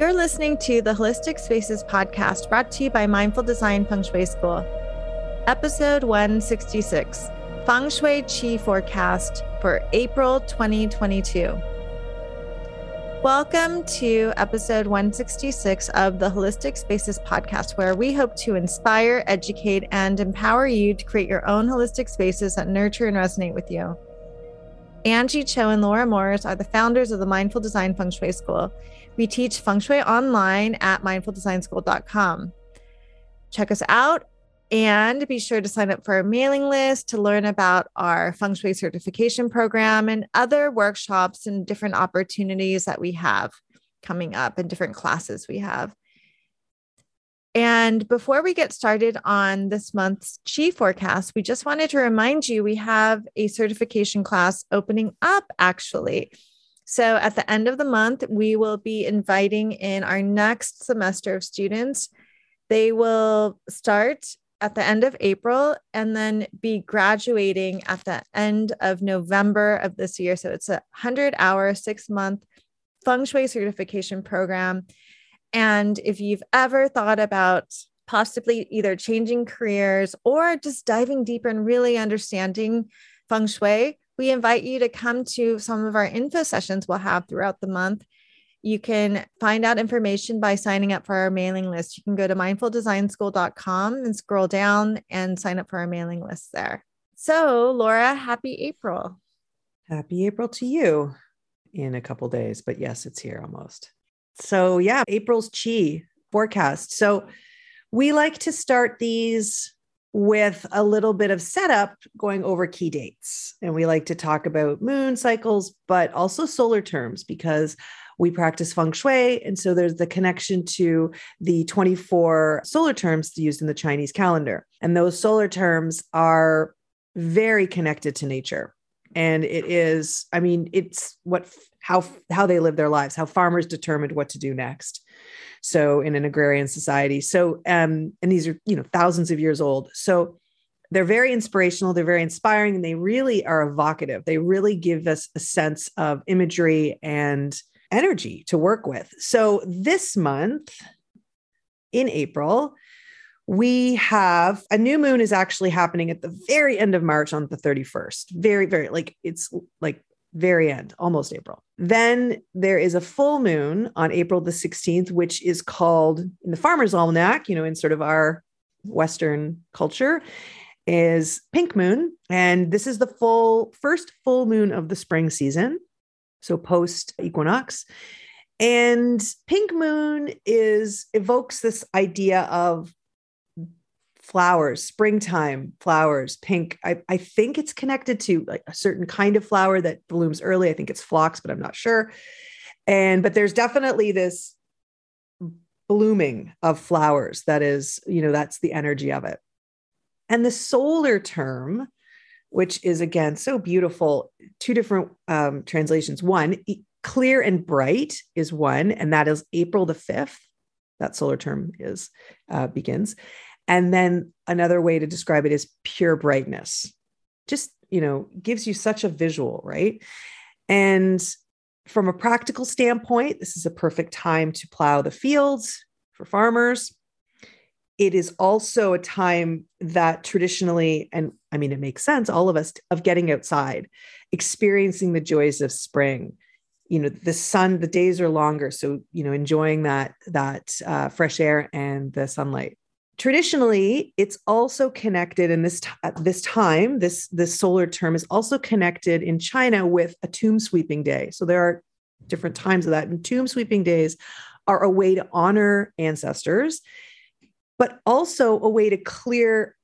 You're listening to the Holistic Spaces podcast brought to you by Mindful Design Feng Shui School. Episode 166 Feng Shui Qi Forecast for April 2022. Welcome to episode 166 of the Holistic Spaces podcast, where we hope to inspire, educate, and empower you to create your own holistic spaces that nurture and resonate with you. Angie Cho and Laura Morris are the founders of the Mindful Design Feng Shui School. We teach feng shui online at mindfuldesignschool.com. Check us out and be sure to sign up for our mailing list to learn about our feng shui certification program and other workshops and different opportunities that we have coming up and different classes we have. And before we get started on this month's Qi forecast, we just wanted to remind you we have a certification class opening up actually. So at the end of the month, we will be inviting in our next semester of students. They will start at the end of April and then be graduating at the end of November of this year. So it's a 100 hour, six month feng shui certification program. And if you've ever thought about possibly either changing careers or just diving deeper and really understanding feng shui, we invite you to come to some of our info sessions we'll have throughout the month you can find out information by signing up for our mailing list. You can go to mindfuldesignschool.com and scroll down and sign up for our mailing list there. So, Laura, happy April. Happy April to you in a couple days, but yes, it's here almost. So, yeah, April's Qi forecast. So, we like to start these with a little bit of setup going over key dates. And we like to talk about moon cycles, but also solar terms because we practice feng shui. And so there's the connection to the 24 solar terms used in the Chinese calendar. And those solar terms are very connected to nature. And it is, I mean, it's what, how, how they live their lives, how farmers determined what to do next. So in an agrarian society. So, um, and these are, you know, thousands of years old. So they're very inspirational they're very inspiring and they really are evocative they really give us a sense of imagery and energy to work with. So this month in April, we have a new moon is actually happening at the very end of March on the 31st. Very, very like it's like very end, almost April. Then there is a full moon on April the 16th, which is called in the Farmer's Almanac, you know, in sort of our Western culture, is pink moon. And this is the full first full moon of the spring season so post equinox. And pink moon is evokes this idea of flowers, springtime flowers, pink. I, I think it's connected to like a certain kind of flower that blooms early. I think it's phlox, but I'm not sure. And but there's definitely this blooming of flowers that is, you know, that's the energy of it. And the solar term which is again so beautiful. Two different um, translations. One, clear and bright is one, and that is April the 5th. That solar term is uh, begins. And then another way to describe it is pure brightness. Just, you know, gives you such a visual, right? And from a practical standpoint, this is a perfect time to plow the fields for farmers it is also a time that traditionally, and I mean, it makes sense, all of us, of getting outside, experiencing the joys of spring. You know, the sun, the days are longer, so you know, enjoying that that uh, fresh air and the sunlight. Traditionally, it's also connected in this t- this time. This this solar term is also connected in China with a tomb sweeping day. So there are different times of that, and tomb sweeping days are a way to honor ancestors but also a way to clear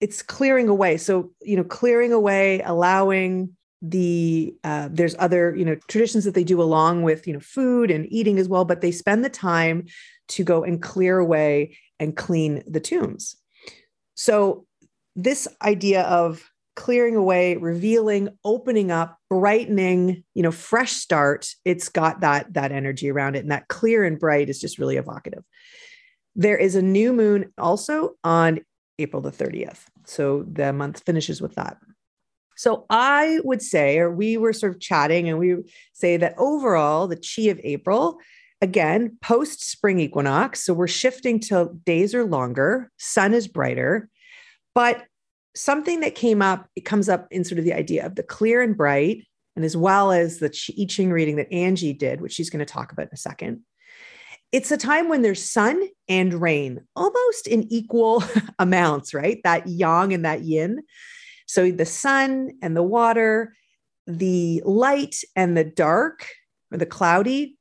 it's clearing away so you know clearing away allowing the uh, there's other you know traditions that they do along with you know food and eating as well but they spend the time to go and clear away and clean the tombs so this idea of clearing away revealing opening up brightening you know fresh start it's got that that energy around it and that clear and bright is just really evocative there is a new moon also on April the 30th. So the month finishes with that. So I would say, or we were sort of chatting and we say that overall, the chi of April again, post spring equinox. So we're shifting to days are longer, sun is brighter. But something that came up, it comes up in sort of the idea of the clear and bright, and as well as the I Ching reading that Angie did, which she's going to talk about in a second. It's a time when there's sun and rain almost in equal amounts, right? That yang and that yin. So the sun and the water, the light and the dark or the cloudy,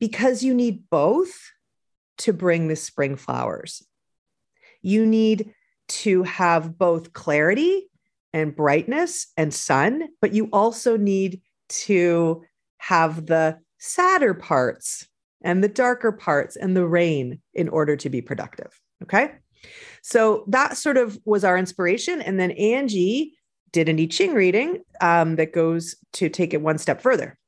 because you need both to bring the spring flowers. You need to have both clarity and brightness and sun, but you also need to have the sadder parts and the darker parts and the rain in order to be productive. Okay. So that sort of was our inspiration. And then Angie did an I Ching reading um, that goes to take it one step further.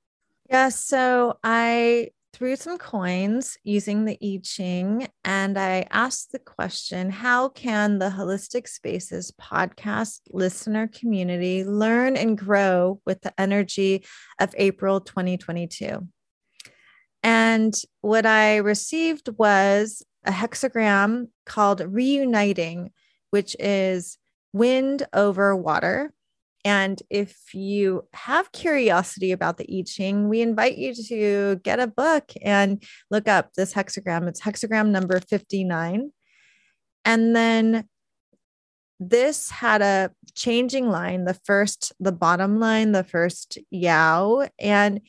Yeah. So I threw some coins using the I Ching and I asked the question How can the Holistic Spaces podcast listener community learn and grow with the energy of April 2022? And what I received was a hexagram called Reuniting, which is wind over water. And if you have curiosity about the I Ching, we invite you to get a book and look up this hexagram. It's hexagram number 59. And then this had a changing line, the first, the bottom line, the first yao, and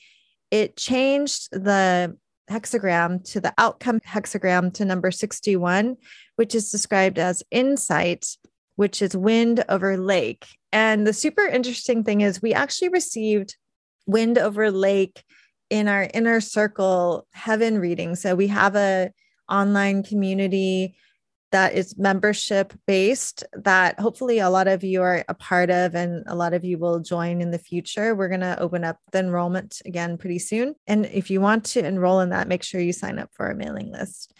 it changed the hexagram to the outcome hexagram to number 61, which is described as insight, which is wind over lake. And the super interesting thing is, we actually received wind over lake in our inner circle heaven reading. So we have a online community that is membership based that hopefully a lot of you are a part of and a lot of you will join in the future. We're going to open up the enrollment again pretty soon. And if you want to enroll in that, make sure you sign up for our mailing list.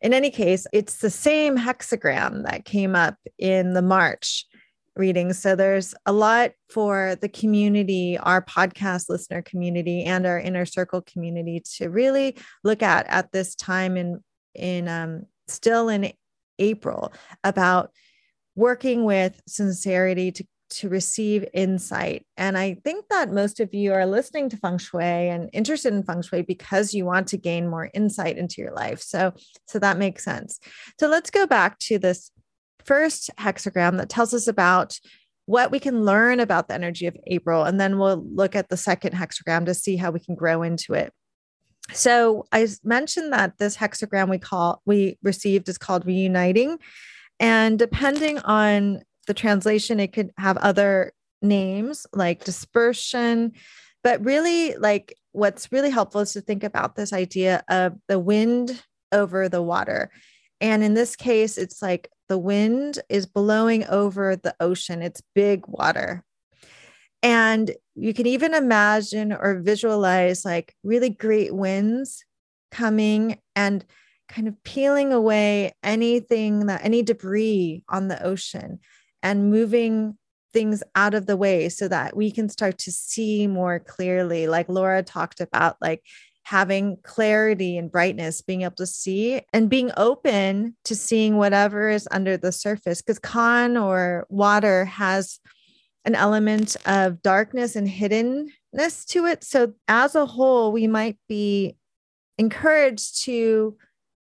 In any case, it's the same hexagram that came up in the March reading. So there's a lot for the community, our podcast listener community, and our inner circle community to really look at at this time in in um, still in April about working with sincerity to to receive insight. And I think that most of you are listening to feng shui and interested in feng shui because you want to gain more insight into your life. So so that makes sense. So let's go back to this first hexagram that tells us about what we can learn about the energy of April and then we'll look at the second hexagram to see how we can grow into it so I mentioned that this hexagram we call we received is called reuniting, and depending on the translation, it could have other names like dispersion, but really like what's really helpful is to think about this idea of the wind over the water. And in this case, it's like the wind is blowing over the ocean. It's big water. And you can even imagine or visualize like really great winds coming and kind of peeling away anything that any debris on the ocean and moving things out of the way so that we can start to see more clearly like laura talked about like having clarity and brightness being able to see and being open to seeing whatever is under the surface because kan or water has an element of darkness and hiddenness to it. So, as a whole, we might be encouraged to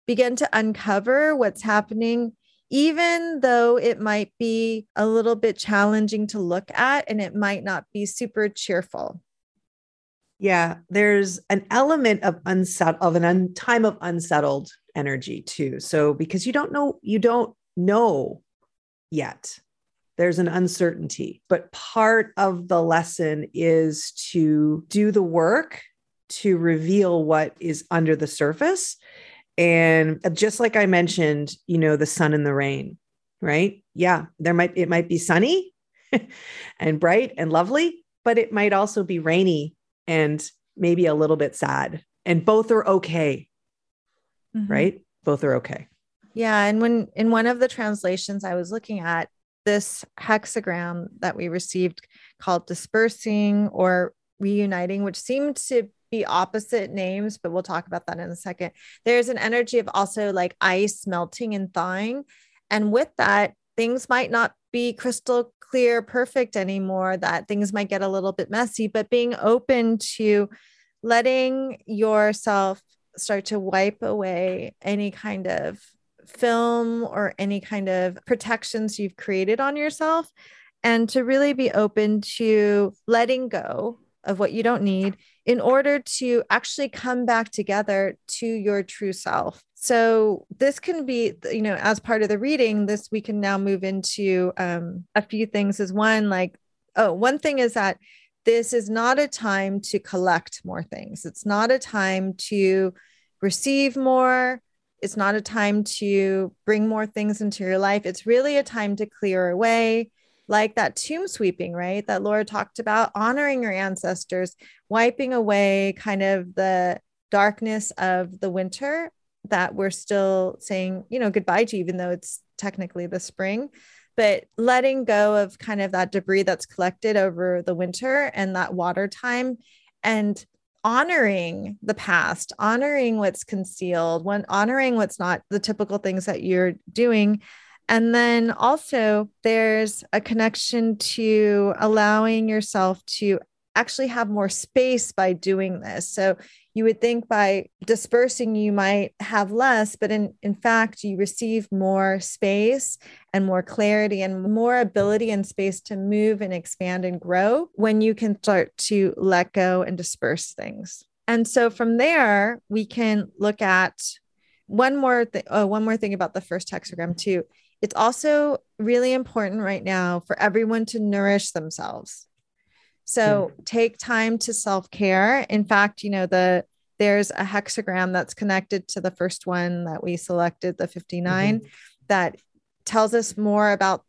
begin to uncover what's happening, even though it might be a little bit challenging to look at and it might not be super cheerful. Yeah, there's an element of unsettled of an un- time of unsettled energy too. So because you don't know, you don't know yet there's an uncertainty. But part of the lesson is to do the work to reveal what is under the surface. And uh, just like I mentioned, you know, the sun and the rain, right? Yeah, there might, it might be sunny and bright and lovely, but it might also be rainy and maybe a little bit sad. And both are okay, mm-hmm. right? Both are okay. Yeah. And when in one of the translations I was looking at, this hexagram that we received called dispersing or reuniting, which seemed to be opposite names, but we'll talk about that in a second. There's an energy of also like ice melting and thawing. And with that, things might not be crystal clear, perfect anymore, that things might get a little bit messy, but being open to letting yourself start to wipe away any kind of film or any kind of protections you've created on yourself and to really be open to letting go of what you don't need in order to actually come back together to your true self. So this can be, you know, as part of the reading, this we can now move into um, a few things. Is one like, oh, one thing is that this is not a time to collect more things. It's not a time to receive more. It's not a time to bring more things into your life. It's really a time to clear away, like that tomb sweeping, right? That Laura talked about, honoring your ancestors, wiping away kind of the darkness of the winter that we're still saying, you know, goodbye to, even though it's technically the spring. But letting go of kind of that debris that's collected over the winter and that water time and honoring the past, honoring what's concealed, when honoring what's not the typical things that you're doing. And then also, there's a connection to allowing yourself to actually have more space by doing this. So you would think by dispersing you might have less but in in fact you receive more space and more clarity and more ability and space to move and expand and grow when you can start to let go and disperse things. And so from there we can look at one more th- oh, uh, one more thing about the first hexagram too. It's also really important right now for everyone to nourish themselves so mm. take time to self care. In fact, you know, the there's a hexagram that's connected to the first one that we selected, the 59, mm-hmm. that tells us more about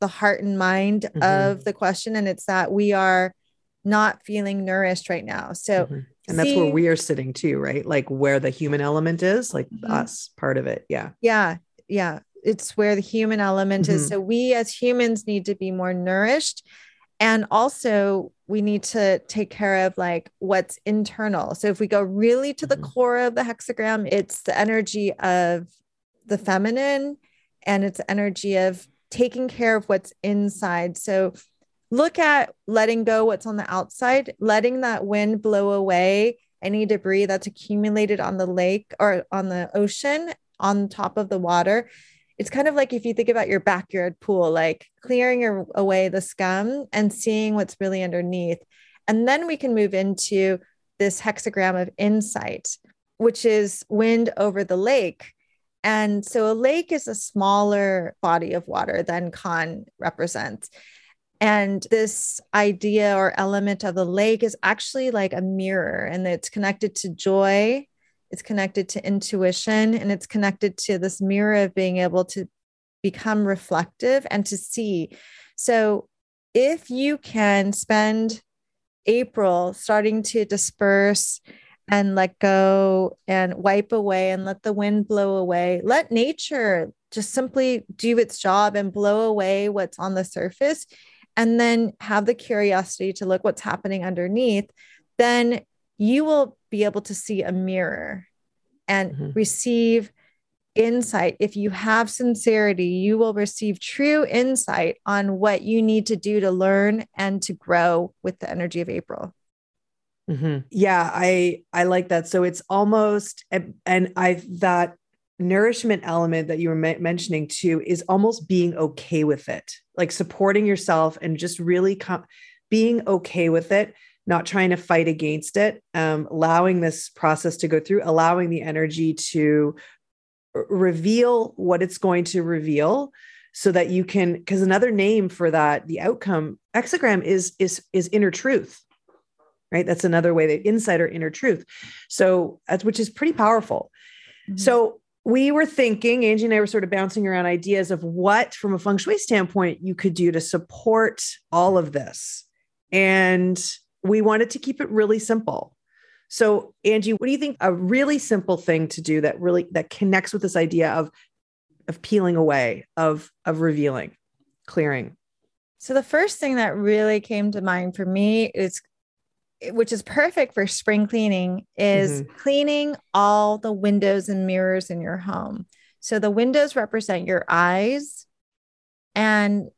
the heart and mind mm-hmm. of the question. And it's that we are not feeling nourished right now. So, mm-hmm. and that's where we are sitting too, right? Like where the human element is, like mm-hmm. us, part of it. Yeah. Yeah. Yeah. It's where the human element is. Mm-hmm. So, we as humans need to be more nourished and also, we need to take care of like what's internal. So, if we go really to the mm-hmm. core of the hexagram, it's the energy of the feminine and it's energy of taking care of what's inside. So, look at letting go what's on the outside, letting that wind blow away any debris that's accumulated on the lake or on the ocean on top of the water it's kind of like if you think about your backyard pool, like clearing away the scum and seeing what's really underneath. And then we can move into this hexagram of insight, which is wind over the lake. And so a lake is a smaller body of water than Kan represents. And this idea or element of the lake is actually like a mirror and it's connected to joy it's connected to intuition and it's connected to this mirror of being able to become reflective and to see. So if you can spend April starting to disperse and let go and wipe away and let the wind blow away, let nature just simply do its job and blow away what's on the surface and then have the curiosity to look what's happening underneath, then you will be able to see a mirror and mm-hmm. receive insight. If you have sincerity, you will receive true insight on what you need to do to learn and to grow with the energy of April. Mm-hmm. Yeah, I I like that. So it's almost and I that nourishment element that you were mentioning too is almost being okay with it, like supporting yourself and just really com- being okay with it not trying to fight against it, um, allowing this process to go through, allowing the energy to reveal what it's going to reveal so that you can because another name for that the outcome hexagram is is is inner truth right? That's another way that insider inner truth. So that's which is pretty powerful. Mm-hmm. so we were thinking angie and i were sort of bouncing around ideas of what from a feng shui standpoint you could do to support all of this. And we wanted to keep it really simple. So, Angie, what do you think a really simple thing to do that really that connects with this idea of of peeling away, of of revealing, clearing? So the first thing that really came to mind for me is which is perfect for spring cleaning, is mm-hmm. cleaning all the windows and mirrors in your home. So the windows represent your eyes, and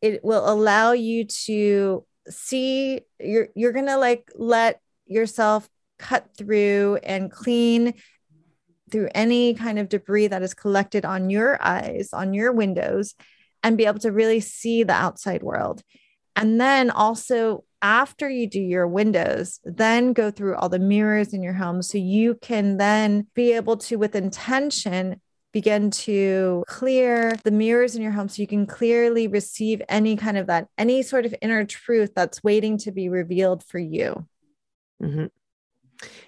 it will allow you to see you're you're gonna like let yourself cut through and clean through any kind of debris that is collected on your eyes, on your windows, and be able to really see the outside world. And then also, after you do your windows, then go through all the mirrors in your home so you can then be able to, with intention, begin to clear the mirrors in your home so you can clearly receive any kind of that, any sort of inner truth that's waiting to be revealed for you. Mm-hmm.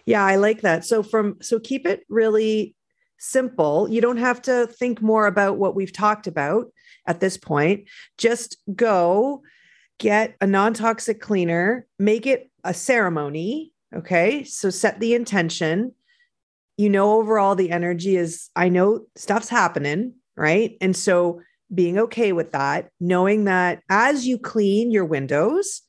Yeah, I like that. So from so keep it really simple. You don't have to think more about what we've talked about at this point. Just go get a non-toxic cleaner, make it a ceremony, okay? So set the intention. You know overall the energy is I know stuff's happening, right? And so being okay with that, knowing that as you clean your windows,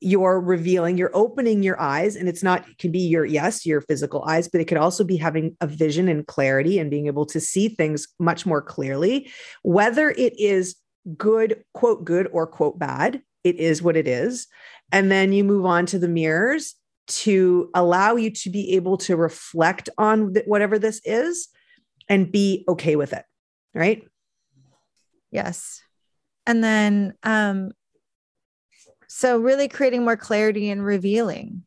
you're revealing, you're opening your eyes, and it's not, it can be your, yes, your physical eyes, but it could also be having a vision and clarity and being able to see things much more clearly. Whether it is good, quote, good or quote, bad, it is what it is. And then you move on to the mirrors to allow you to be able to reflect on whatever this is and be okay with it. Right. Yes. And then um, so, really creating more clarity and revealing.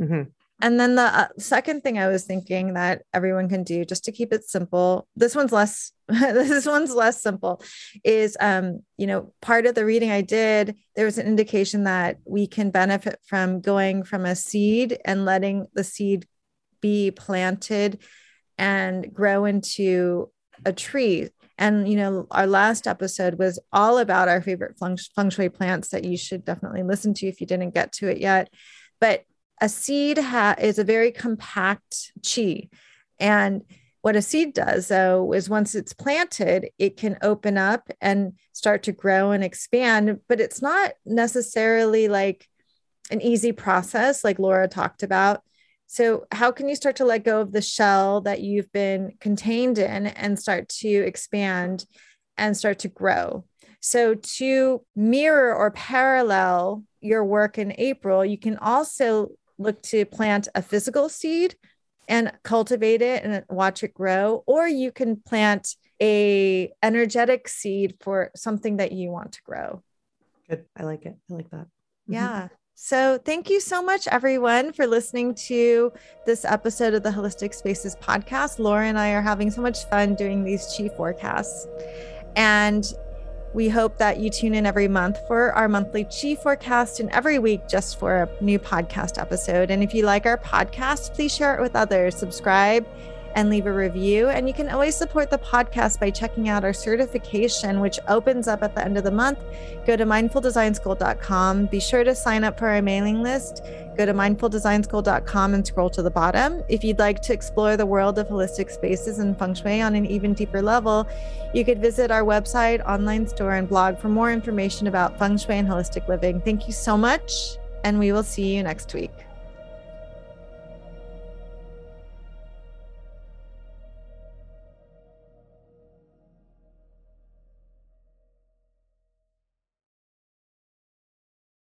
Mm-hmm. And then the uh, second thing I was thinking that everyone can do just to keep it simple. This one's less. this one's less simple. Is um, you know, part of the reading I did, there was an indication that we can benefit from going from a seed and letting the seed be planted and grow into a tree. And, you know, our last episode was all about our favorite feng, shui plants that you should definitely listen to if you didn't get to it yet. But a seed ha- is a very compact chi. And what a seed does, though, is once it's planted, it can open up and start to grow and expand. But it's not necessarily like an easy process, like Laura talked about. So, how can you start to let go of the shell that you've been contained in and start to expand and start to grow? So, to mirror or parallel your work in April, you can also look to plant a physical seed and cultivate it and watch it grow or you can plant a energetic seed for something that you want to grow good i like it i like that mm-hmm. yeah so, thank you so much, everyone, for listening to this episode of the Holistic Spaces podcast. Laura and I are having so much fun doing these chi forecasts. And we hope that you tune in every month for our monthly chi forecast and every week just for a new podcast episode. And if you like our podcast, please share it with others, subscribe, and leave a review. And you can always support the podcast by checking out our certification, which opens up at the end of the month. Go to mindfuldesignschool.com. Be sure to sign up for our mailing list. Go to mindfuldesignschool.com and scroll to the bottom. If you'd like to explore the world of holistic spaces and feng shui on an even deeper level, you could visit our website, online store, and blog for more information about feng shui and holistic living. Thank you so much, and we will see you next week.